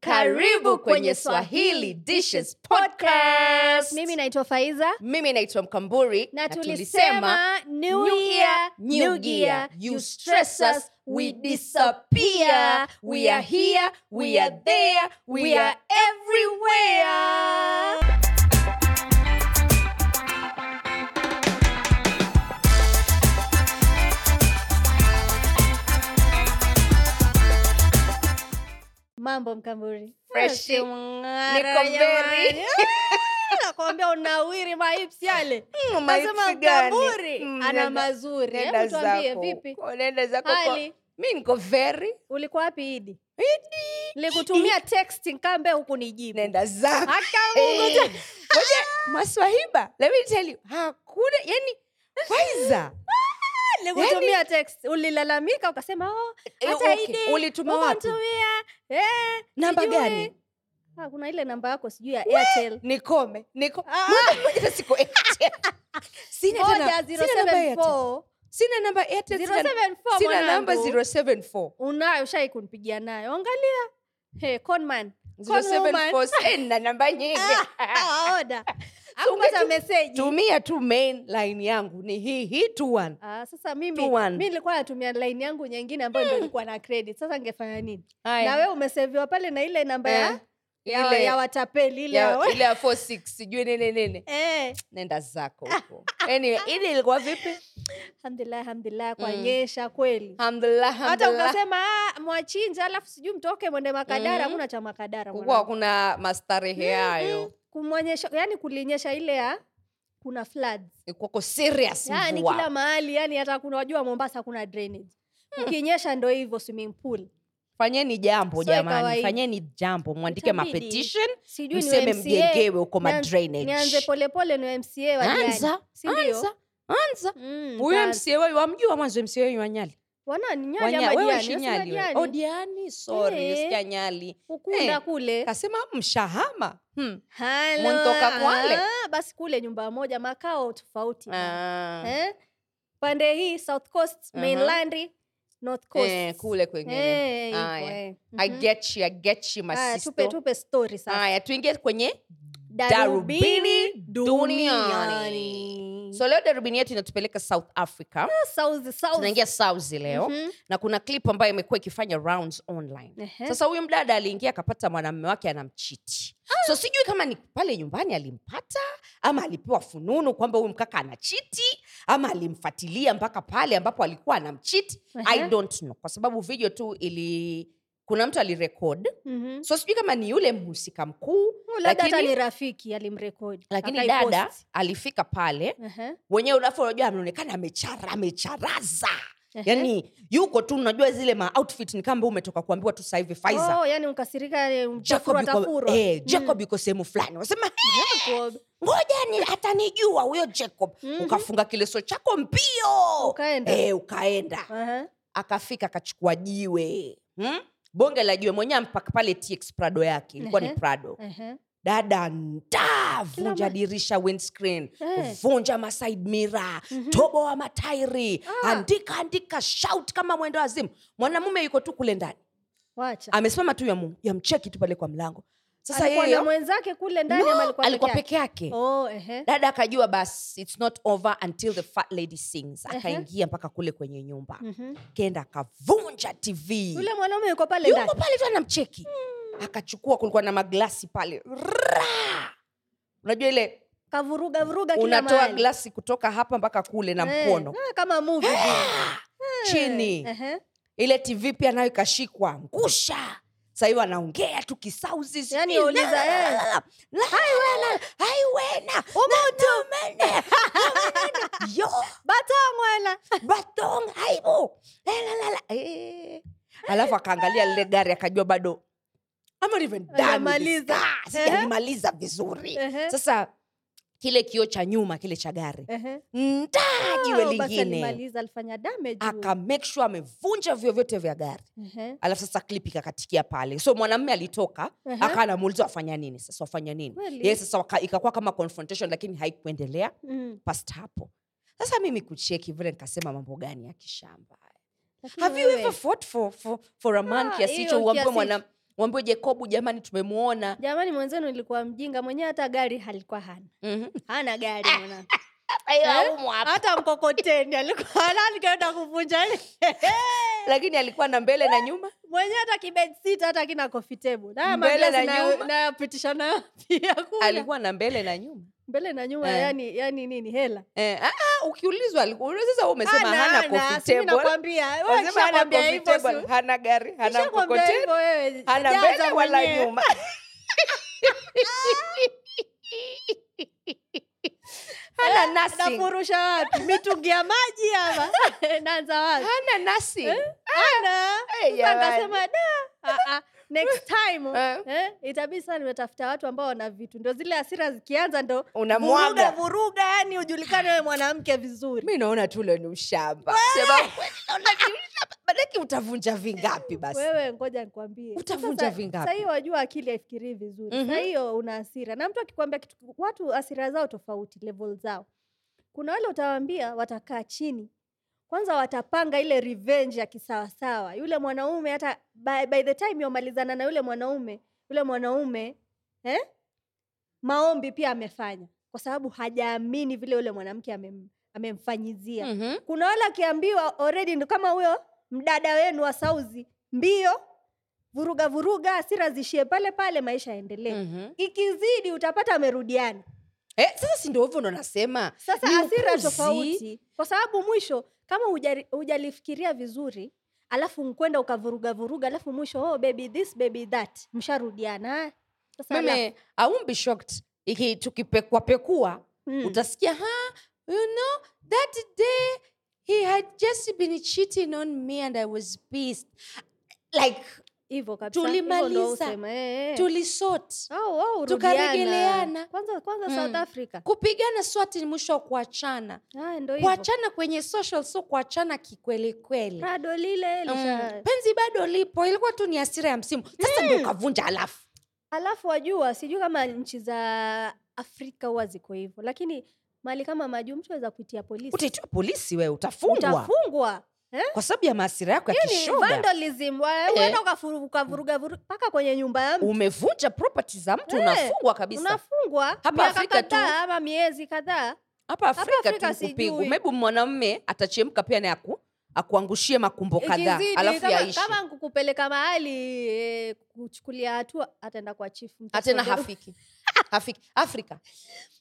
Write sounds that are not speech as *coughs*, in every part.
karibu kwenye swahili dishes podcast. Mimi naitwa faiza. Mimi naitwa mkamburi na tulisema new year new gear you stress us we disappear. We are here we are there we are everywhere mambo mkamburi. Freshi. *laughs* Ah, Niko very. Nakwambia unawiri maips yale. Mm, nasema mkamburi Mm, ana mazuri. hebu tuambie zako. vipi? Nenda zako hali? Mi niko very ulikuwa wapi idi? Nilikutumia text nkambe huku nijibu. Nenda zako. Mungu Eh, ngoja, maswahiba let me tell you hakuna yani faiza nilikutumia text ulilalamika ukasema oh, Eh, hata okay. Idi, Ulituma wapi? umetumia, eh, namba gani? Ha, kuna ile namba yako sijui ya airtel. nikome niko Ah. Na *laughs* sina tena- sina namba Airtel. sina namba Airtel, sina- namba 074 unayo shai kunipigia nayo. Angalia. Hey, conman. Con 074 woman. sina namba nyingi. *laughs* Ah, oda Tumia tu main line yangu ni hii hii one. Ah, sasa mimi Two one. mi nilikuwa natumia line yangu nyingine ambayo ndio ilikuwa na credit. Sasa ngefanya nini? Haya. na we umeseviwa pale na ile namba Eh, ya, ya, ile- ya watapeli ile ya- ile ya 46 sijui nini nini. *laughs* Eh, nenda zako *laughs* huko. Anyway ili ilikuwa vipi? Alhamdulillah alhamdulillah kwa Mm. nyesha kweli. Alhamdulillah hata alhamdulillah. ukasema "Ah, mwachinja alafu sijui mtoke mwende makadara Mhm. hakuna cha makadara kukuwa mwanangu. kuna mastarehe hayo kumwonyesha yani kulinyesha ile ya kuna floods. Kwako serious yani mvua. kila mahali yani hata kuna wajua mombasa kuna drainage. Ukinyesha ndo hivyo swimming pool. Fanyeni jambo so jamani. fanyeni jambo mwandike mapetition mseme mjengewe huko nianze- polepole ni mca anza anza Mm, huyo nitaanza. msie wamjua mwanzo mca wanyali Wana ni nyali Wanya- ama wewe Diani? shi Unasema nyali wewe. Diani? Oh, diani sorry sija nyali ukunda Eh, kule kasema mshahama hmm. Muntoka Kwale? ah, basi kule nyumba moja makao tofauti ah. eh? pande hii south coast Aha. mainland north coast eh, kule kwengine hivyo, Aya. eh. I get you, I get you, my Haya, sister. tupe tupe story sasa haya tuingie kwenye darubini duniani. So leo darubini yetu inatupeleka south africa. South- South. tunaingia sauzi leo. Mhm. na kuna clip ambayo imekuwa ikifanya rounds online. Ehe. sasa huyu mdada aliingia akapata mwanamume wake anamchiti so sijui kama ni pale nyumbani alimpata ama alipewa fununu kwamba huyu mkaka anachiti ama alimfatilia mpaka pale ambapo alikuwa anamchiti i don't know. Kwa sababu video tu ili kuna mtu alirekod Mhm. so sijui kama ni yule mhusika mkuu labda hata lakini- ni rafiki alimrekodi lakini dada alifika pale Ehe. wenyewe unafu unajua ameonekana amechara amecharaza Ehe. yani yuko tu unajua zile ma outfit ni kama umetoka kuambiwa tu sahivi Pfizer. Oh, yani ukasirika eh, Jacob yuko, eh, Mm. Sehemu fulani wasema Jacob. ngoja ni atanijua huyo Jacob Mhm. ukafunga kileso chako mbio Ukaenda. eh, ukaenda Aha. akafika akachukua jiwe hmm? Bonge la jue mwenyewe mpaka pale TX Prado yake ilikuwa ni. Prado dada ndaa vunja dirisha windscreen Eh. vunja maside mira Mhm. tobo wa matairi Ah. andika andika shout kama mwendo wazimu mwanamume yuko tu kule ndani amesimama tu yamcheki tu pale kwa mlango sasa Alikuwa na mwenzake kule ndani no, alikuwa alikuwa peke yake. Oh, uh-huh. dada akajua bas its not over until the fat lady sings. Akaingia uh-huh. mpaka kule kwenye nyumba. Mhm. kenda akavunja tv Yule mwanaume yuko pale yuko pale tu anamcheki. Akachukua kulikuwa na maglasi pale. Unajua ile Kavuruga vuruga unatoa mahali. glasi kutoka hapa mpaka kule na Eh, mkono. hey, kama movie. Hey. chini. Ehe. ile tv pia nayo ikashikwa. Ngusha sahivi anaongea tu kisauzi sijui Yaani eh. Eh. alafu akaangalia lile gari akajua bado. Ah, sijalimaliza vizuri. Sasa kile kioo cha nyuma kile cha gari. Jiwe Oh, lingine. aka make sure amevunja vio vyote vya gari. Ehe. alafu sasa klip ikakatikia pale. So mwanamme alitoka Ehe. akawa anamuuliza wafanya nini? Sasa wafanya nini? Kweli? ye sasa ikakuwa kama confrontation lakini haikuendelea Mm. past hapo. Sasa mimi kucheki vile nikasema mambo gani ya kishamba have you ever fought for, for, for a man Ah, kiasi hicho? uambie kiasi- mwana mwambie jacobu jamani tumemwona jamani mwenzenu ilikuwa mjinga mwenyewe hata gari halikuwa hana Mhm. hana gari mwanangu. Hayo Eh? hata mkokoteni alikuwa nani kuvunja *laughs* lakini alikuwa na mbele na nyuma mwenyewe hata kibedsit hata kina nyuma. nayapitisha nayo pia alikuwa na mbele na nyuma mbele na nyuma Eh. yani yani nini hela. Eh, ah, ah, ukiulizwa sasa umesema Hana, hana gari hana mkokoteni hana mbele wala nyuma. *laughs* Hana nothing. nafurusha wapi? Mitungi ya maji ama *laughs* naanza wapi? Hana nasi Eh, sasa jamani. nikasema da. Ah, ah, next time *laughs* Eh. eh, itabidi sana nimetafuta watu ambao wana vitu. Ndio zile hasira zikianza ndo Unamwaga. vuruga vuruga yani ujulikane wewe mwanamke vizuri. Mi naona tu ule ni ushamba. Maanake utavunja vingapi basi? Wewe ngoja nikwambie. Utavunja vingapi? sahii wajua akili haifikirii vizuri. Mm-hmm. sahiyo una hasira. Na mtu akikwambia kitu watu hasira zao tofauti level zao. Kuna wale utawaambia watakaa chini kwanza watapanga ile revenge ya kisawasawa yule mwanaume hata by, by the time yomalizana na yule mwanaume yule mwanaume eh? maombi pia amefanya kwa sababu hajaamini vile yule mwanamke amem, amemfanyizia Mhm. kuna wale akiambiwa already ndo kama huyo mdada wenu wa sauzi mbio vuruga vuruga asira zishie pale pale maisha yaendelee Mhm. ikizidi utapata amerudiani Eh, sasa si ndio hivyo ndo nasema sasa Ni upuzi. tofauti kwa sababu mwisho kama hujalifikiria vizuri alafu nkwenda ukavuruga vuruga alafu mwisho oh, baby this baby that msharudiana. Ah, sasa mimi I shocked. Iki tukipekua pekua Mm. utasikia ha you know that day he had just been cheating on me and I was pissed. Like hivyo tulimaliza. eh, eh. tulisort au, Tukaregeleana. kwanza kwanza Mm. south africa. Kupigana swati ni mwisho wa kuachana. Ah, kuachana kwenye social so kuachana kikwelikweli bado lile Mm, penzi bado lipo ilikuwa tu ni asira ya msimu. Sasa ndio ukavunja alafu. Alafu wajua sijui kama nchi za afrika huwa ziko hivyo lakini mali kama majuu mtu aweza kuitia polisi. Utaitia polisi wewe utafungwa. Utafungwa kwa sababu ya maasira yako ya wa- Eh. mpaka kwenye nyumba ya mtu umevunja property za mtu Eh, unafungwa kabisa. Unafungwa. Hapa Afrika tu. ama miezi kadhaa. Hapa afrika, Afrika tu kupigwa sijui. mwanamme atachemka pia na aku, akuangushie makumbo kadhaa. Alafu yaishi. kama nkukupeleka mahali e, kuchukulia hatua ataenda kwa chifu atena hafiki *laughs* *laughs* afrika.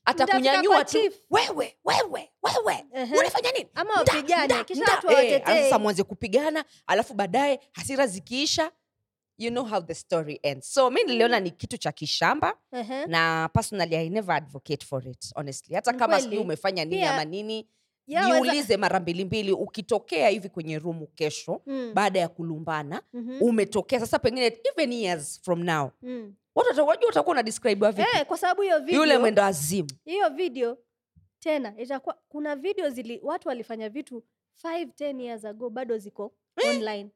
Atakunyanyua tu. wewe wewe wewe. Unafanya nini? Ama wapigane kisha watu Eh, wawatetee sasa mwanze kupigana alafu baadaye hasira zikiisha you know how the story ends. So mi niliona ni kitu cha kishamba Ehe. na personally i never advocate for it honestly. Hata kama sijui umefanya nini yeah. ama nini jiulize mara mbili mbili ukitokea hivi kwenye rumu kesho Mm, baada ya kulumbana mhm, umetokea. Sasa pengine even years from now mm. Watu wajua utakuwa na describe vipi? Eh, kwa sababu hiyo yule mwendo azimu. hiyo video tena itakuwa kuna video zili watu walifanya vitu 5 10 years ago bado ziko online.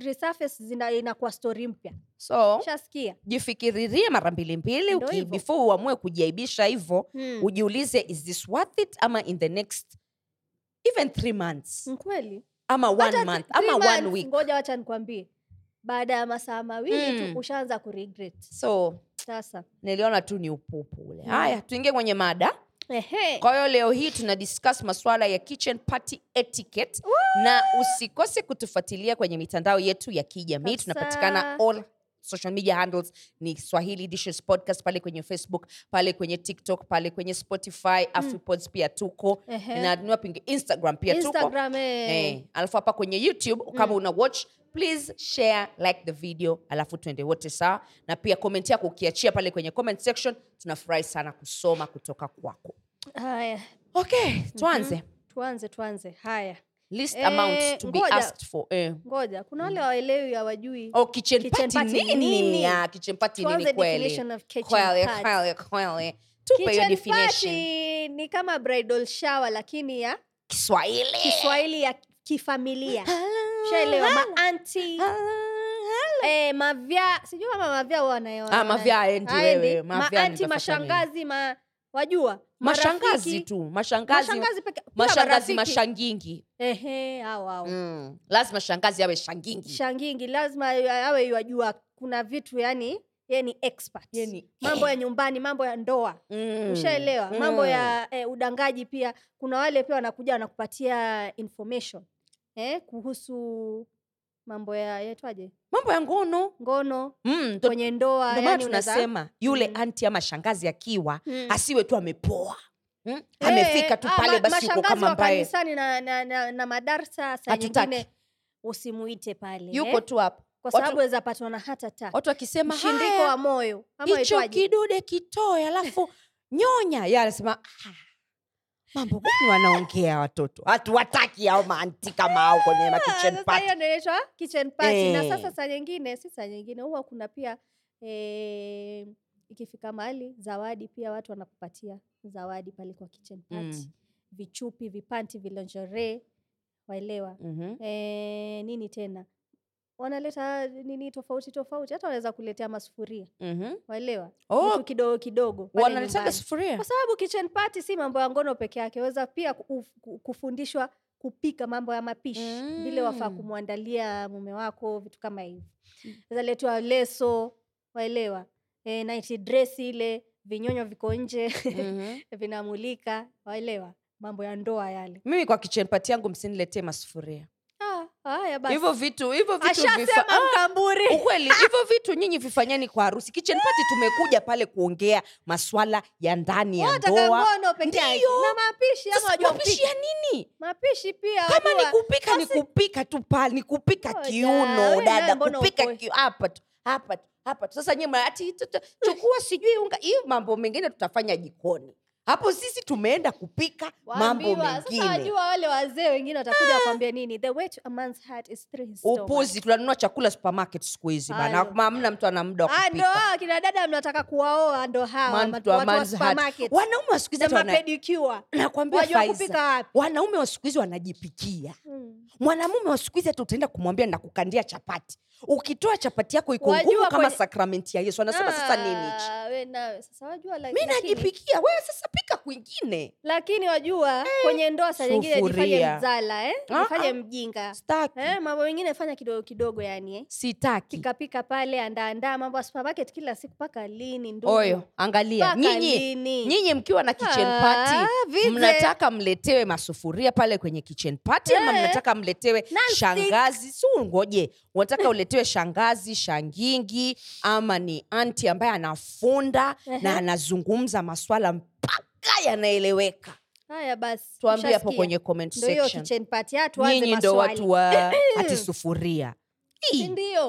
resurface. zina inakuwa story mpya. So shasikia jifikiririe mara mbili mbili uki- before uamue kujiaibisha hivo hmm. ujiulize is this worth it ama in the next even three months? Kweli. Ama one Hata month ama one week. ngoja wacha nikwambie baada ya masaa mawili Mm. tu ushaanza kuregret. So sasa. niliona tu ni upupu ule. Mm. tuingie kwenye mada. Kwa hiyo leo hii tuna discuss masuala ya kitchen party etiquette na usikose kutufuatilia kwenye mitandao yetu ya kijamii. Tunapatikana all social media handles. Ni swahili dishes podcast pale kwenye facebook pale kwenye tiktok pale kwenye spotify afripods pia tuko. Na ingi- instagram pia tuko. Instagram, eh. Eh, alafu hapa kwenye youtube kama una watch please share like the video alafu tuende wote sawa. Na pia koment yako ukiachia pale kwenye comment section tunafurahi sana kusoma kutoka kwako. Haya. Okay tuanze. Tuanze tuanze. Haya. List Eh, amount to be ngoja. asked for eh. ngoja. Kuna wale waelewi hawajui oh, kitchen, Kitchen party nini, nini? Ah, kitchen party nini kweli? kitchen kweli kweli kweli. Tupe hiyo Kitchen definition. party ni kama bridal shower lakini ya kiswahili. Kiswahili ya kifamilia Hello, shaelewa hello, maanti hello, hello. eh, mavya sijui kama mavya Ah, wewe, maanti mashangazi ma wajua mashangazi marafiki, tu mashangazi mashangazi peke pia mashangazi marafiki. mashangingi. Ehe hao hao mm. lazima shangazi awe shangingi. Shangingi lazima awe yajua kuna vitu yani ye ni expert. Ye ni- mambo ya nyumbani mambo ya ndoa. Mm. ushaelewa? Mm. ya eh, udangaji pia. Kuna wale pia wanakuja wanakupatia information eh, kuhusu mambo ya yaitwaje mambo ya ngono ngono mm. to, kwenye ndoa ndo maana yani tunasema yule Mm. anti ama shangazi akiwa Mm. asiwe tu amepoa mm? Hey, amefika tu ah, pale ma- basi uko kama wa na, na, na, na madarsa saa nyingine usimuite pale yuko eh? tu hapo kwa sababu weza patwa na hata ta watu wakisema shindiko wa moyo hicho kidude kitoe alafu *laughs* nyonya ye anasema "Ah, mambo gani wanaongea watoto hatuwataki ao maanti kama au kwenye Ah, party ndio inaitwa kitchen party na Eh. sasa saa nyingine si saa nyingine huwa kuna pia eh, ikifika mahali zawadi pia watu wanakupatia zawadi pale kwa kitchen party Mm. vichupi vipanti vilonjore waelewa Mhm. eh, nini tena wanaleta nini tofauti tofauti hata wanaweza kuletea masufuria. Mhm. waelewa? Oh, kidogo kidogo wanaletaga sufuria? Kwa sababu kitchen party si mambo ya ngono peke yake weza pia ku- ku- kufundishwa kupika mambo ya mapishi. Vile wafaa Mm. kumwandalia mume wako vitu kama hivi. Zaletwa leso waelewa? E, night dress ile vinyonyo viko nje Mhm. *laughs* vinamulika waelewa? Mambo ya ndoa yale. Mimi kwa kitchen party yangu msiniletee masufuria haya basi. Hivyo vitu hivyo vitu vifa- Ah, ukweli hivyo vitu nyinyi vifanyeni kwa harusi. Kitchen party tumekuja pale kuongea maswala ya ndani ya ndoa. na mapishi ama wajua mapishi ya nini? Mapishi pia kama ni kupika ni kupika tu pale ni kupika kiuno dada kupika hapa tu hapa tu hapa tu. Sasa nyuma ati chukua sijui unga hii mambo mengine tutafanya jikoni hapo sisi tumeenda kupika mambo Waambiwa. Sasa mengine. wajua wale wazee wengine watakuja wakwambia nini? The way to a man's heart is upuzi tunanunua chakula supermarket siku hizi bana. Hamna mtu ana muda wa Ah, ndo hao kina dada mnataka kuwaoa ndo hawa wanaume wa siku hizi nakwambia wanaume wa siku wanajipikia. Mm. mwanamume wa siku hizi hata utaenda kumwambia nakukandia chapati. Ukitoa chapati yako iko ngumu kama sakramenti ya yesu. Anasema sasa nini hichi? Ah, mi najipikia. Wewe sasa pika kwingine lakini wajua kwenye ndoa saa nyingine jifanye mzala eh? Ah, jifanye ah. mjinga eh? mambo mengine fanya kidogo kidogo yani eh? sitaki pikapika pale andaandaa mambo ya supermarket kila siku paka lini ndoyo angalia nyinyi nyinyi mkiwa na kitchen Ah, party Aa, mnataka mletewe masufuria pale kwenye kitchen party ama Eh. mnataka mletewe Non-stick. shangazi si ngoje unataka uletewe shangazi shangingi ama ni anti ambaye anafunda na anazungumza maswala mpaka yanaeleweka. Haya basi tuambie hapo kwenye comment section. ah, nyinyi ndo watu wa *coughs* hati sufuria.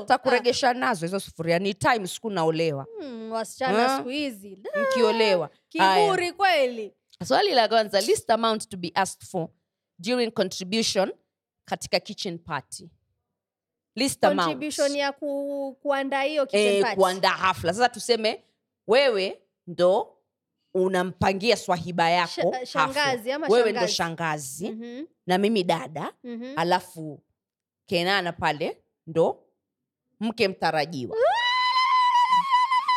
Takuregesha nazo hizo sufuria. Ni time siku naolewa. Ah, hmm, wasichana Ah. siku hizi. Mkiolewa. kiburi kweli. Swali la kwanza least amount to be asked for during contribution katika kitchen party. List amount. Ya ku, kuandaa hiyo kitchen eh, kuandaa hafla. Sasa tuseme wewe ndo unampangia swahiba yako Sh- shangazi ama wewe ndo shangazi. mm-hmm. na mimi dada mhm. alafu kenana pale ndo mke mtarajiwa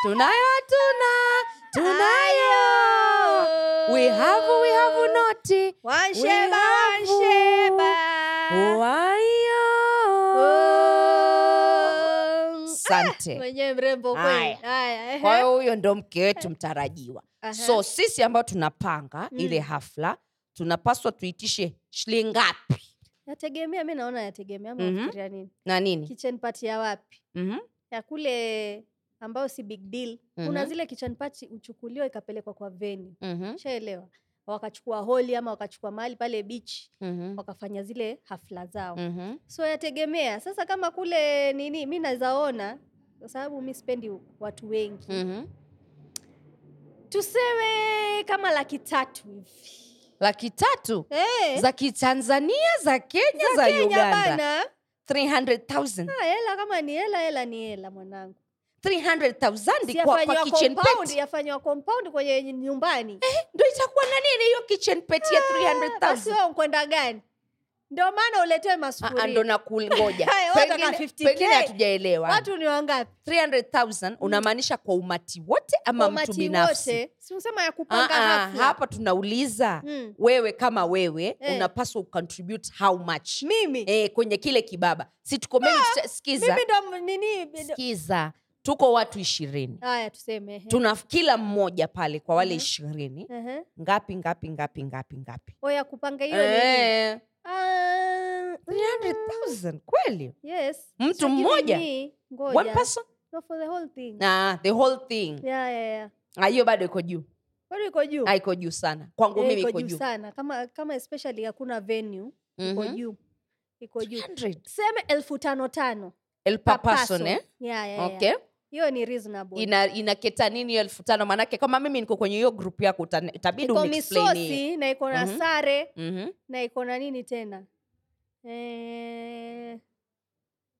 tunayo hatuna tunayo we have we have noti Wansheba, have- wansheba. wayo Sante mwenyewe mrembo kweli Haya. haya ehe. kwa hiyo huyo ndo mke wetu mtarajiwa Aha. so sisi ambayo tunapanga Mm. ile hafla tunapaswa tuitishe shilingi ngapi yategemea mi naona yategemea Mhm. unafikiria nini na nini kitchen party ya wapi Mhm. ya kule ambayo si big deal kuna Mhm. zile kitchen party uchukuliwa ikapelekwa kwa veni mm-hmm. shaelewa wakachukua holi ama wakachukua mahali pale bichi mm-hmm. wakafanya zile hafla zao Mhm. so yategemea sasa kama kule nini mi nawezaona kwa sababu mi sipendi watu wengi. Mhm. tuseme kama laki tatu hivi. Laki tatu? Hey. za kitanzania za kenya za, Kenya uganda? bana 300000 Ah, hela kama ni hela hela ni hela mwanangu. 300000 Si kwa, kwa yafanywa kitchen compound, pet? yafanywa compound kwenye nyumbani. Ndo itakuwa na nini hiyo kitchen pet ya Ah, 300000 kwenda gani ndio maana uletewe masfurindo ah, ndo nakungoja. *laughs* Pengine hatujaelewa. Watu ni wangapi? 300000 unamaanisha kwa umati wote ama umati mtu binafsi? wote. Ya Ah, kupanga ah, hafla? hapa tunauliza Mm. wewe kama wewe Eh. unapaswa ucontribute how much? Mimi? Eh, kwenye kile kibaba. Si tuko nini? Sikiza. Tuko watu ishirini. Tuseme tuna kila mmoja pale kwa wale ishirini ishirini. Ehe. ngapi ngapi ngapi ngapi ngapi? Ya kupanga hiyo Eh, Ah, 300,000 kweli? Yes. Mtu mmoja? one person? No, for the whole thing. Ah, the whole thing. Yeah, yeah, yeah. Ah, hiyo bado iko juu. Bado iko juu? Ah, iko juu sana. Kwangu yeah, mimi iko juu sana. Kama kama especially hakuna venue iko Mhm. juu. Iko juu. 300 tuseme elfu tano tano el per per person eh? yeah, yeah, yeah. Hiyo ni reasonable ina inaketa nini hiyo elfu tano maanake kama mimi niko kwenye hiyo group yako uta- itabidi iko uniexplain misosi na iko na Mhm. sare Mhm. na iko na nini tena eh,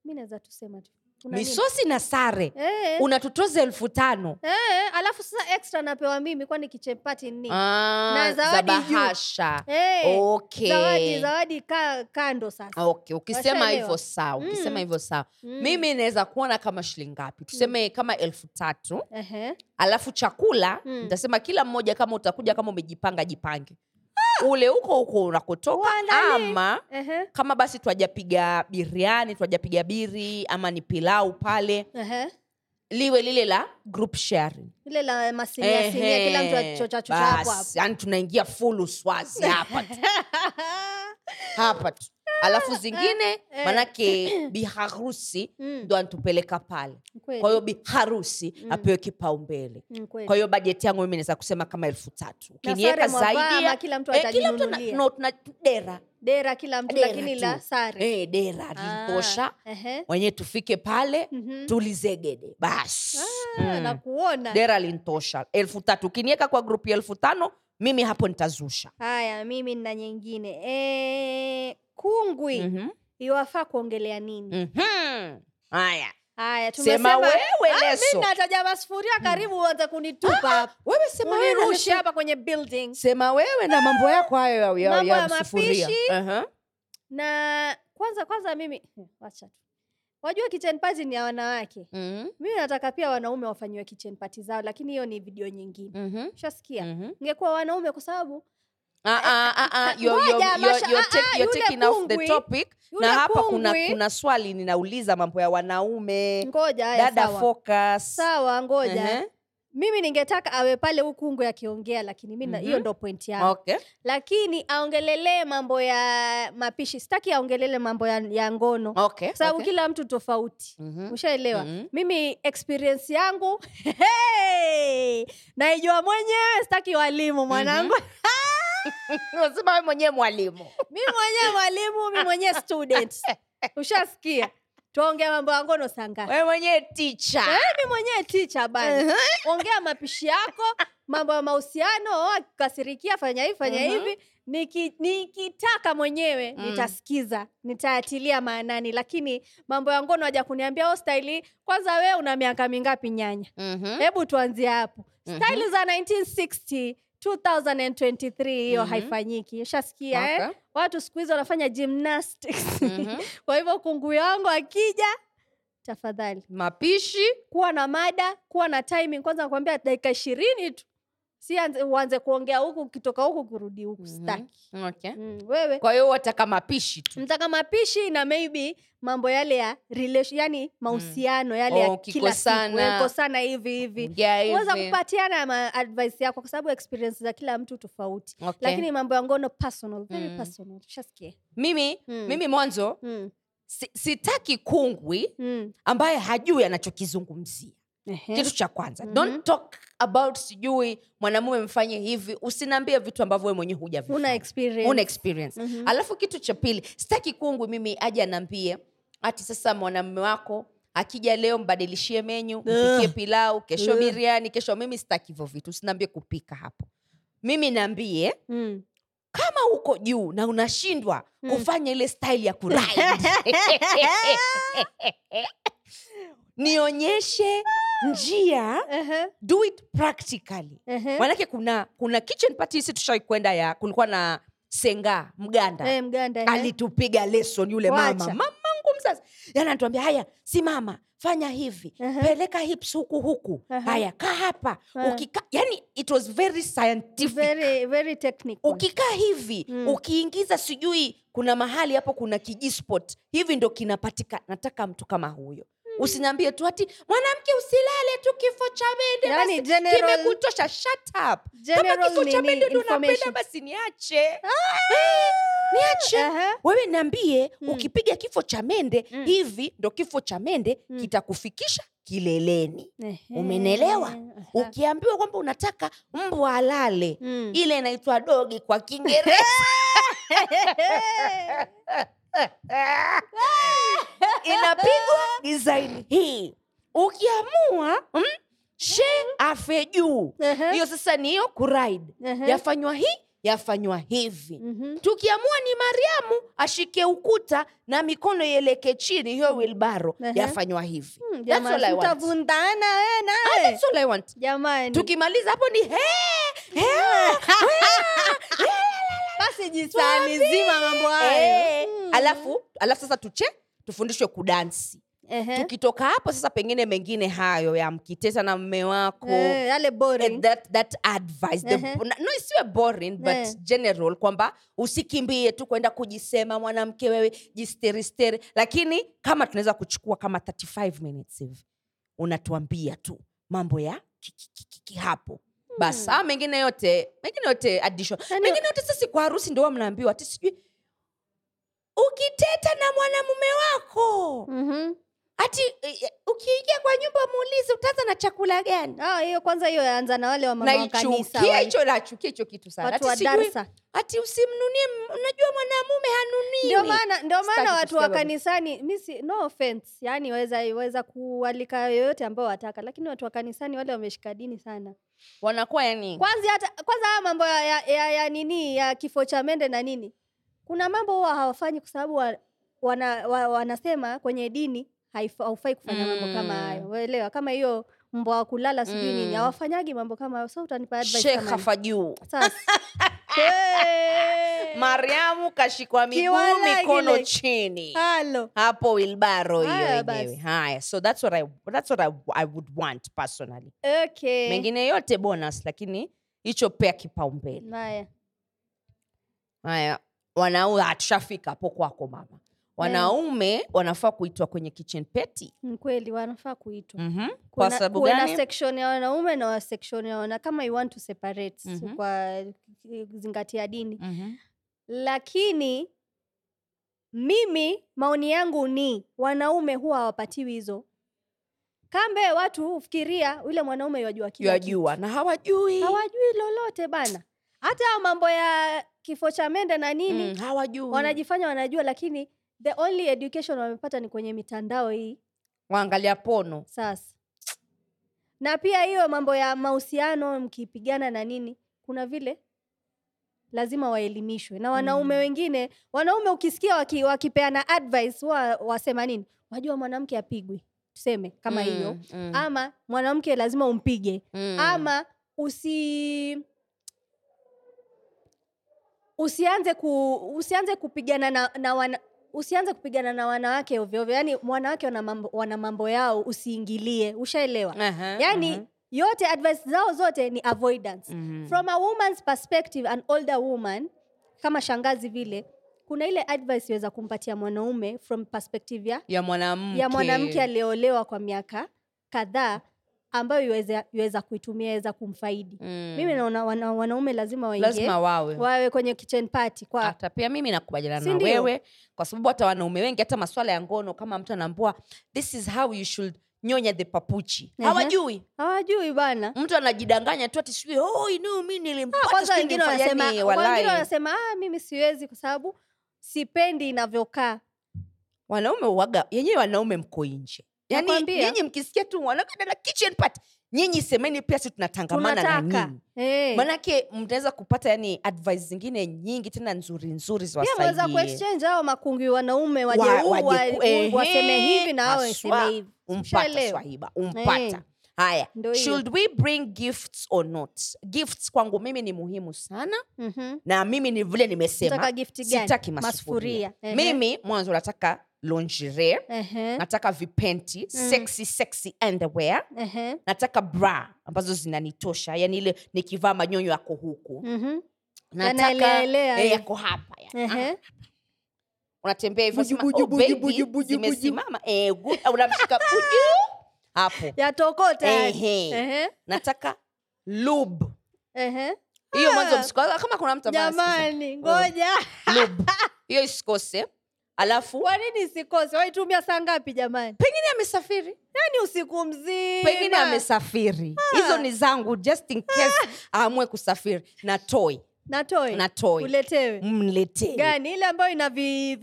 mi naweza tusema tu Misosi na sare. E. unatutoza elfu tano. E, alafu sasa extra napewa mimi kwani kichepati ni? Ah, Na zawadi bahasha. Okay. zawadi zawadi ka, kando sasa. Okay ukisema hivyo sawa ukisema Mm. hivyo sawa. Mm. mimi naweza kuona kama shilingi ngapi? Tuseme kama elfu tatu. Ehe. alafu chakula Mm. nitasema kila mmoja kama utakuja kama umejipanga jipange ule huko huko unakotoka Uandalie. ama Ehe. kama basi twajapiga biriani twajapiga biri ama ni pilau pale Ehe. liwe lile la group sharing ile la masinia sinia kila mtu Ehe, achocha chocha hapo hapo basi, yani tunaingia full uswazi hapa tu *laughs* hapa tu alafu zingine Eh. manake biharusi Mm, ndo antupeleka pale. Kwa hiyo biharusi Mm. apewe kipaumbele. Kwa hiyo bajeti yangu mimi naweza kusema kama elfu tatu. Ukiniweka zaidi ya kila mtu eh, kila mtu na- no, tuna dera. Dera kila mtu Dera lakini tu. la sare. E, dera Ah, litosha wenyewe tufike pale Mhm. tulizegede. Basi Ah, Mm. na kuona dera lintosha. Elfu tatu. Ukiniweka kwa grupu ya elfu tano mimi hapo nitazusha. Haya mimi nina nyingine. E, kungwi. Mhm. iwafaa kuongelea nini? Mhm. haya. Haya sema tumesema wewe Ah, leso. nataja masufuria karibu uanze kunitupa. Hapa wewe sema wewe na hapa kwenye building. Sema wewe na mambo yako hayo ya, ya, ya, ya sufuria uh-huh. na kwanza kwanza mimi wacha tu wajua kitchen party ni ya wanawake Mhm. mimi nataka pia wanaume wafanyiwe kitchen party zao lakini hiyo ni video nyingine mm -hmm. Shasikia? mm -hmm. Ngekuwa wanaume kwa sababu na hapa kuna, kuna swali ninauliza mambo ya wanaume ngoja dada sawa. focus sawa ngoja Ehe. Mimi ningetaka awe pale hukungu akiongea lakini mi na- hiyo Mhm. ndo point yangu. Okay. Lakini aongelelee mambo ya mapishi. Sitaki aongelele mambo ya, ya ngono. Okay sababu okay. kila mtu tofauti. Mhm. ushaelewa? Mhm. mimi experience yangu *laughs* hey, naijua mwenyewe sitaki walimu mwanangu. *laughs* *laughs* Unasema we mwenyewe mwalimu. Mi mwenyewe mwalimu mi mwenyewe student. Ushasikia tuongea mambo ya ngono sanga wewe mwenyewe ticha mi mwenyewe ticha bana. Ongea mapishi yako mambo ya mahusiano oh, akikasirikia fanya hivi fanya hivi. Niki- nikitaka mwenyewe Mm. nitasikiza nitayatilia maanani. Lakini mambo ya ngono haja kuniambia o staili kwanza wewe una miaka mingapi nyanya? Mhm. hebu tuanzie hapo. Staili za 1960 2023 hiyo Mhm. haifanyiki. Ushasikia eh? Watu siku hizi wanafanya gymnastics. Mhm. *laughs* kwa hivyo kungui wangu akija tafadhali. Mapishi. Kuwa na mada kuwa na timing. Kwanza nakwambia dakika ishirini tu si uanze kuongea huku ukitoka huku kurudi huku Mhm. staki okay. mm, wewe kwa hiyo wataka mapishi tu mtaka mapishi na maybe mambo yale ya relation, yani mahusiano yale ya Oh, kila siku kikosana. kosana hivi hivi uweza kupatiana ma advice yako kwa sababu experience za kila mtu tofauti Okay. lakini mambo ya ngono personal very Mm. personal ushasikia mimi Mm. mimi mwanzo mm. si, sitaki kungwi mm. ambaye hajui anachokizungumzia Ehe. kitu cha kwanza Mhm. don't talk about sijui mwanamume mfanye hivi usinaambie vitu ambavyo we mwenyewe hujavifanya. una experience Una experience Mhm. alafu kitu cha pili sitaki kungwi mimi aje anaambie ati sasa mwanamume wako akija leo mbadilishie menyu mpikie pilau kesho biriani kesho mimi sitaki hivyo vitu usinaambie kupika hapo mimi naambie mm. kama uko juu na unashindwa Mm. kufanya ile style ya kuride *laughs* *laughs* *laughs* nionyeshe njia Ehe. do it practically Ehe. manake kuna kuna kitchen party si tushawai kwenda ya kulikuwa na senga mganda hey, mganda eh. alitupiga lesson yule mama Wacha. mamangu mzazi yani anatuambia haya simama fanya hivi Aha. peleka hips huku huku Aha. haya kaa hapa Ah. ukika yani it was very scientific very very technical ukikaa hivi Mm. ukiingiza sijui kuna mahali hapo kuna kijispot hivi ndo kinapatika nataka mtu kama huyo usiniambie tu ati mwanamke usilale tu kifo cha mende Yani kimekutosha shut kama kifo cha mende ndo unapenda basi niache Eh, niache Aha. wewe niambie Mm. ukipiga kifo cha mende Mm. hivi ndo kifo cha mende Mm. kitakufikisha kileleni. Umenelewa? Ukiambiwa kwamba unataka mbwa alale Mm. ile inaitwa dogi kwa kiingereza *laughs* *laughs* *laughs* inapigwa design hii ukiamua mm, she afe juu Aha. hiyo sasa ni hiyo kuride Aha. yafanywa hii yafanywa hivi Mhm. tukiamua ni mariamu ashike ukuta na mikono ieleke chini hiyo wilbaro Ehe. yafanywa hivi Hmm, That's all I Jamani, want. mtavundana we nawe tukimaliza hapo ni he, he, basi mambo hayo. Eh, Mm. alafu alafu sasa tuche tufundishwe kudansi. Ehe. tukitoka hapo sasa pengine mengine hayo ya mkiteta na mme wako. Eh, yale eh, that, that advice. The, Ehe. no isiwe boring but Eh. general kwamba usikimbie tu kwenda kujisema mwanamke wewe jisteristeri lakini kama tunaweza kuchukua kama 35 minutes hivi unatuambia tu mambo ya ki- ki- ki- ki- ki- hapo basi Hmm. ah, mengine yote mengine yote addition Yaani- mengine yote sisi kwa harusi ndio mnaambiwa ati sijui ukiteta na mwanamume wako Mhm. Ati eh, eh, ukiingia kwa nyumba muulize utaanza na chakula gani? Ah, hiyo kwanza hiyo yaanza na wale naichukia hicho nachukia hicho kitu sana. Watu wa ati, sijui, darsa ati usimnunie m- unajua mwanamume hanuniwi ndio maana ndio maana Sitaki watu wa kusikia baba. kanisani mi si no offense yani waweza waweza kualika yoyote ambao wataka lakini watu wa kanisani wale wameshika dini sana. Wanakuwa yani kwanza hata kwanza haya mambo ya, ya, ya, ya nini ya kifo cha mende na nini. Kuna mambo huwa hawafanyi kwa sababu wa, wana, wa, wanasema kwenye dini haufai kufanya mambo kama Mm. hayo. Waelewa kama hiyo mbwa wa kulala sijui nini Mm. hawafanyagi mambo kama hayo. So utanipa advice nini? sasa. *laughs* Hey! mariamu kashikwa miguu mikono chini. Halo. Hapo wilbaro hiyo yenyewe. haya so that's what I, that's what I, I would want personally. Okay. Mengine yote bonus lakini hicho pea kipaumbele. Haya. Haya hatushafika hapo kwako mama wanaume wanafaa kuitwa kwenye kitchen peti Ni kweli wanafaa kuitwa. Mm-hmm. kwa sababu gani? section ya wanaume na section ya wana kama you want to separate mm-hmm. kwa zingatia dini. Mm-hmm. lakini mimi maoni yangu ni wanaume huwa hawapatiwi hizo. Kambe watu hufikiria yule mwanaume yajua yajua na hawajui. Hawajui lolote bana. Hata mambo ya kifo cha mende na nini mm, hawajui. wanajifanya wanajua lakini the only education wamepata ni kwenye mitandao hii. Waangalia pono sasa. Na pia hiyo mambo ya mahusiano mkipigana na nini kuna vile lazima waelimishwe. Na wanaume Mm. wengine wanaume ukisikia waki, wakipeana advice wa, wasema nini? Wajua mwanamke apigwi. Tuseme kama Mm, hiyo mm, ama mwanamke lazima umpige. Mm. ama usi usianze ku, usianze kupigana na, na wana, usianze kupigana na wanawake ovyoovyo yani wanawake wana mambo, wana mambo yao usiingilie. Ushaelewa? Aha, yani aha. yote advice zao zote ni avoidance. Mhm. from a woman's perspective an older woman kama shangazi vile kuna ile advice iweza kumpatia mwanaume from perspective ya ya mwanamke. ya mwanamke aliyeolewa kwa miaka kadhaa ambayo iweza kuitumia weza kumfaidi. Mm. mimi naona wana, wanaume lazima waingie. Lazima wawe. Wawe kwenye kitchen party kwa hata pia mimi nakubaliana na wewe kwa sababu hata wanaume wengi hata maswala ya ngono kama mtu anaambua this is how you should nyonya the papuchi. Hawajui. Hawajui bana. Mtu anajidanganya tu ati sijui oh, inu mi Ah, nilimpata wengine wanasema nini." wengine Walai. wanasema ah, mimi siwezi kwa sababu sipendi inavyokaa. Wanaume waga yenyewe wanaume mko nje yani nyinyi mkisikia tu wanakada kitchen party nyinyi semeni pia si tunatangamana na nyinyi Eh. manake mtaweza kupata yani advice zingine nyingi tena nzuri nzuri mweza kuexchange hao makungi wanaume wajeuu Wa- waseme hivi na haswa. hivi umpata swahiba umpata Eh. Haya Ndo hiyo. should we bring gifts or not gifts kwangu mimi ni muhimu sana Mhm. na mimi ni vile nimesema sitaki masufuria uh-huh. mimi mwanzo nataka lingerie Ehe. nataka vipenti sexy sexy underwear Ehe. nataka bra ambazo zinanitosha yani ile nikivaa manyonyo yako huku nataka eh, yako hapa yani. Ehe. unatembea hivyo zimesimama eh, unamshika buju hapo. Yatokota. Ehe. Ehe. nataka lube. Ehe. hiyo Ah. mwanzo kama kuna mtu ambaye jamani ngoja. Lube. Hiyo isikose. Alafu kwa nini isikose? Waitumia saa ngapi jamani? Pengine amesafiri. Yani usiku mzima. Pengine amesafiri. Hizo ni zangu just in case aamue kusafiri. Na toi uletewe mletee. Gani? Ile ambayo ina vi,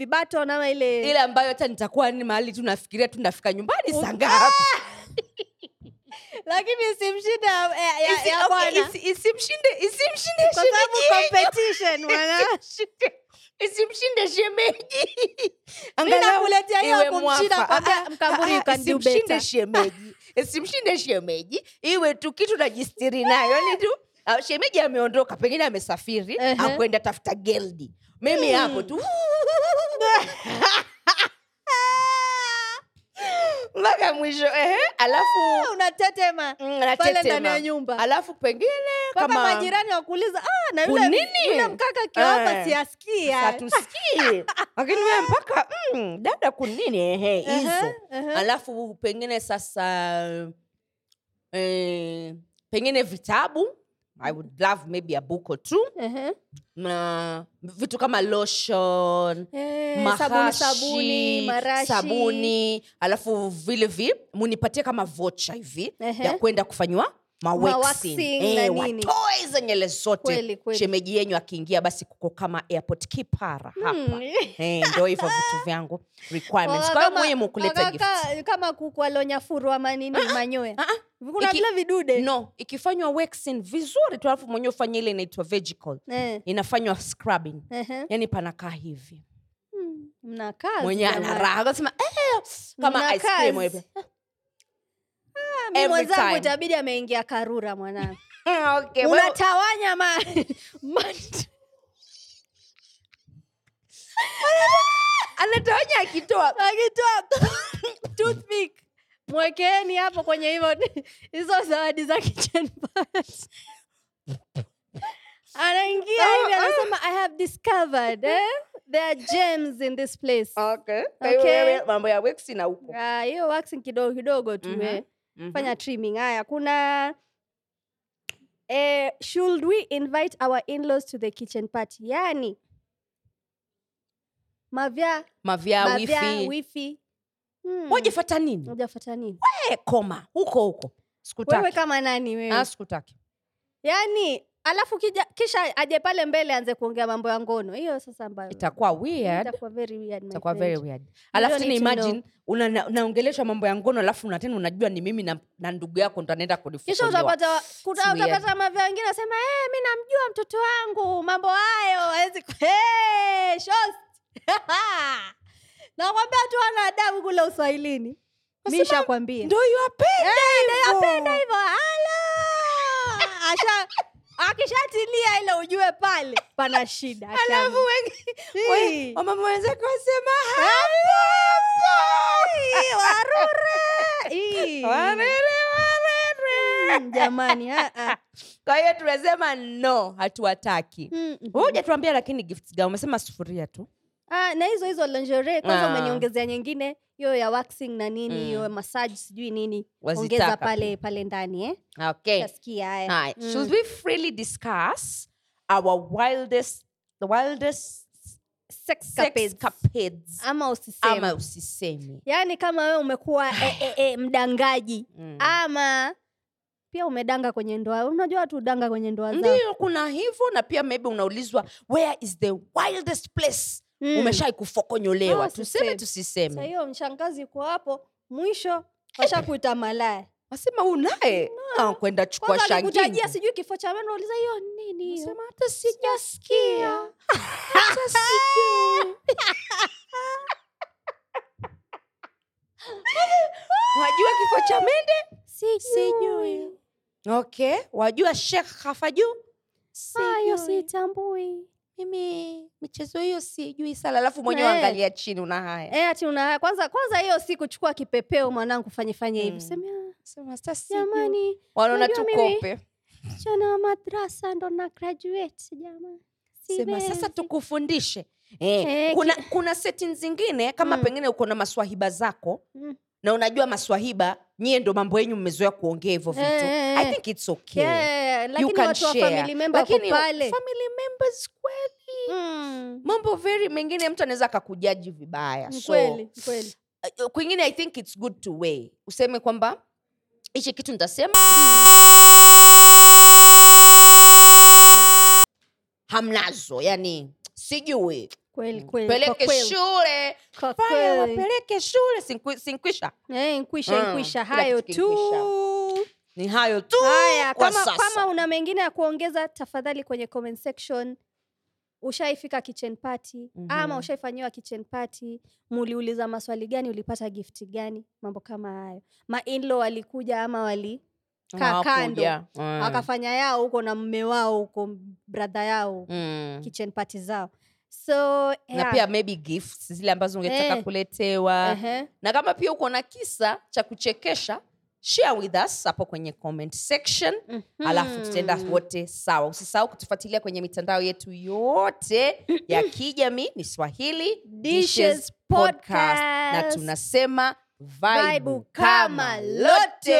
nama ile ile ambayo hata nitakuwa ni mahali tu nafikiria tu nafika nyumbani saa ngapi lakini isimshinde ya, ya, ya, bwana. isimshinde isimshinde kwa sababu shemeji. competition *laughs* mwana. Isimshinde- isimshinde shemeji. Hiyo kumshinda kwambia, Ah, ah, ah, isimshinde shemeji. Isimshinde shemeji. Iwe tu kitu najistiri nayo ni tu shemeji ameondoka pengine amesafiri Ehe. akwenda tafuta geldi. Mimi hapo tu *laughs* *laughs* mpaka mwisho ehe alafu unatetema. Mm, pale ndani ya nyumba. Alafu pengine mpaka kama majirani wakuuliza ah, na yule, nini yule mkaka kiwapa Eh. siasikia hatusikii *laughs* lakini wewe mpaka mm, dada kunini ehe hizo. alafu pengine sasa eh, pengine vitabu i would love maybe a book or two Ehe. na vitu kama lotion Eh, sabuni mahashi, sabuni marashi sabuni alafu vile vi munipatie kama vocha hivi Ehe. ya kwenda kufanyiwa Na hizo nyele zote. Shemeji yenyu akiingia basi kuko kama airport kipara hapa. Hmm. *laughs* Eh, ndo hivyo vitu vyangu requirements. Waka kwa muhimu kuleta kama kuku alonyafurwa manini manyoya. Ah, ah. kuna vile vidude. No ikifanywa waxing vizuri tu alafu mwenyewe ufanye ile inaitwa vegical Eh, inafanywa scrubbing. Ehe. yani panakaa hivi. Hmm, mwenyewe jamani. ana eh, kama ice cream Ah, mi mwenzangu itabidi ameingia karura mwanangu Ah, *laughs* okay, unatawanya ma, *laughs* ma *laughs* anatawanya akitoa akitoa toothpick mwekeeni hapo kwenye hivyo hizo zawadi za kitchen party. anaingia hivi anasema i have discovered eh? there are gems in this place okay. Okay. mambo ya waxing na huko Ah, hiyo waxing kidogo kidogo tu Mhm. Mhm. fanya trimming. Haya kuna eh, should we invite our in-laws to the kitchen party? Yani mavya mavya mavya wifi. wifi. Hmm. wajafata nini? Wajafata nini? We koma huko huko. Wewe kama nani wewe? Ah, sikutaki. Yani alafu kija, kisha aje pale mbele aanze kuongea mambo ya ngono. Hiyo sasa ambayo itakuwa weird. itakuwa very weird itakuwa very weird. Alafu tena una- unaongeleshwa mambo ya ngono alafu na tena unajua ni mimi na, na ndugu yako ndo anaenda kisha utapata kuta, utapata mavya wengine asema hey, mi namjua mtoto wangu mambo hayo hawezi hey, shost *laughs* nakwambia tu ana adabu kule uswahilini. Mishakwambia ndo yapenda hivyo hey, apenda hivyo. ala asha akishatilia ile ujue pale pana shida alafu wamama wenzake wasema warure. *laughs* Warere Mm, jamani kwa hiyo tunasema no hatuwataki. Mm, mm. Hujatuambia lakini gifts gani? Umesema sufuria tu Ah, na hizo hizo lingerie kwanza Ah. umeniongezea nyingine hiyo ya waxing na nini Mm. massage sijui nini Wazitaka ongeza pale pale ndani eh? okay Utasikia haya Hi. Mm. Should we freely discuss our wildest the wildest Sex sex capades. capades ama usiseme ama yaani kama wewe umekuwa e, e, e, mdangaji Mm. ama pia umedanga kwenye ndoa unajua watu udanga kwenye ndoa zao ndio kuna hivyo na pia maybe unaulizwa where is the wildest place Mm. umeshai kufokonyolewa. No, tuseme. Tusiseme. Hiyo mshangazi uko hapo mwisho washakuita malaya. Wasema unaye? Ah, kwenda chukua kwanza sijui kifo cha meno uliza hiyo nini hata sijasikia. Wajua kifo cha mende? Sijui. Okay wajua shekh hafaju hayo sitambui mimi michezo hiyo sijui sana alafu mwenyewe Eh. angalia chini una haya Eh, ati una kwanza kwanza hiyo si kuchukua kipepeo mwanangu fanye fanye hivi hmm. sema "Ah, Sema, "Sasa sijui." jamani wanaona tukope chana madrasa ndo na graduate jamani sema sasa tukufundishe eh, hey, kuna, kuna setting zingine kama Mm. pengine uko na maswahiba zako Mm. na unajua maswahiba nyie ndo mambo yenyu mmezoea kuongea hivyo vitu. Eh, i eh. think it's okay. Yeah, you can share. family member wako Lakini family members kweli. Mm, mambo very mengine mtu anaweza akakujaji vibaya. So kweli kweli. uh, kwingine i think it's good to way useme kwamba hichi kitu nitasema. Hamnazo yani sijui kweli kweli peleke shule. Fanya wapeleke shule sinkwisha. Eh, nkwisha Mm, nkwisha. hayo tu. ni hayo tu haya kama, kama una mengine ya kuongeza tafadhali kwenye comment section. Ushaifika kitchen party ama Mhm. ushaifanyiwa kitchen party muliuliza maswali gani ulipata gift gani? Mambo kama hayo. Mainlo walikuja ama wali kaa kando Mm. wakafanya yao huko na mme wao huko bradha yao Mm. kitchen party zao so na pia maybe gifts zile ambazo ungetaka Eh. kuletewa. Ehe. na kama pia uko na kisa cha kuchekesha share with us hapo kwenye comment section. Alafu tutaenda wote sawa. Usisahau kutufuatilia kwenye mitandao yetu yote ya *laughs* kijamii ni swahili Dishes podcast. Na tunasema kama kama lote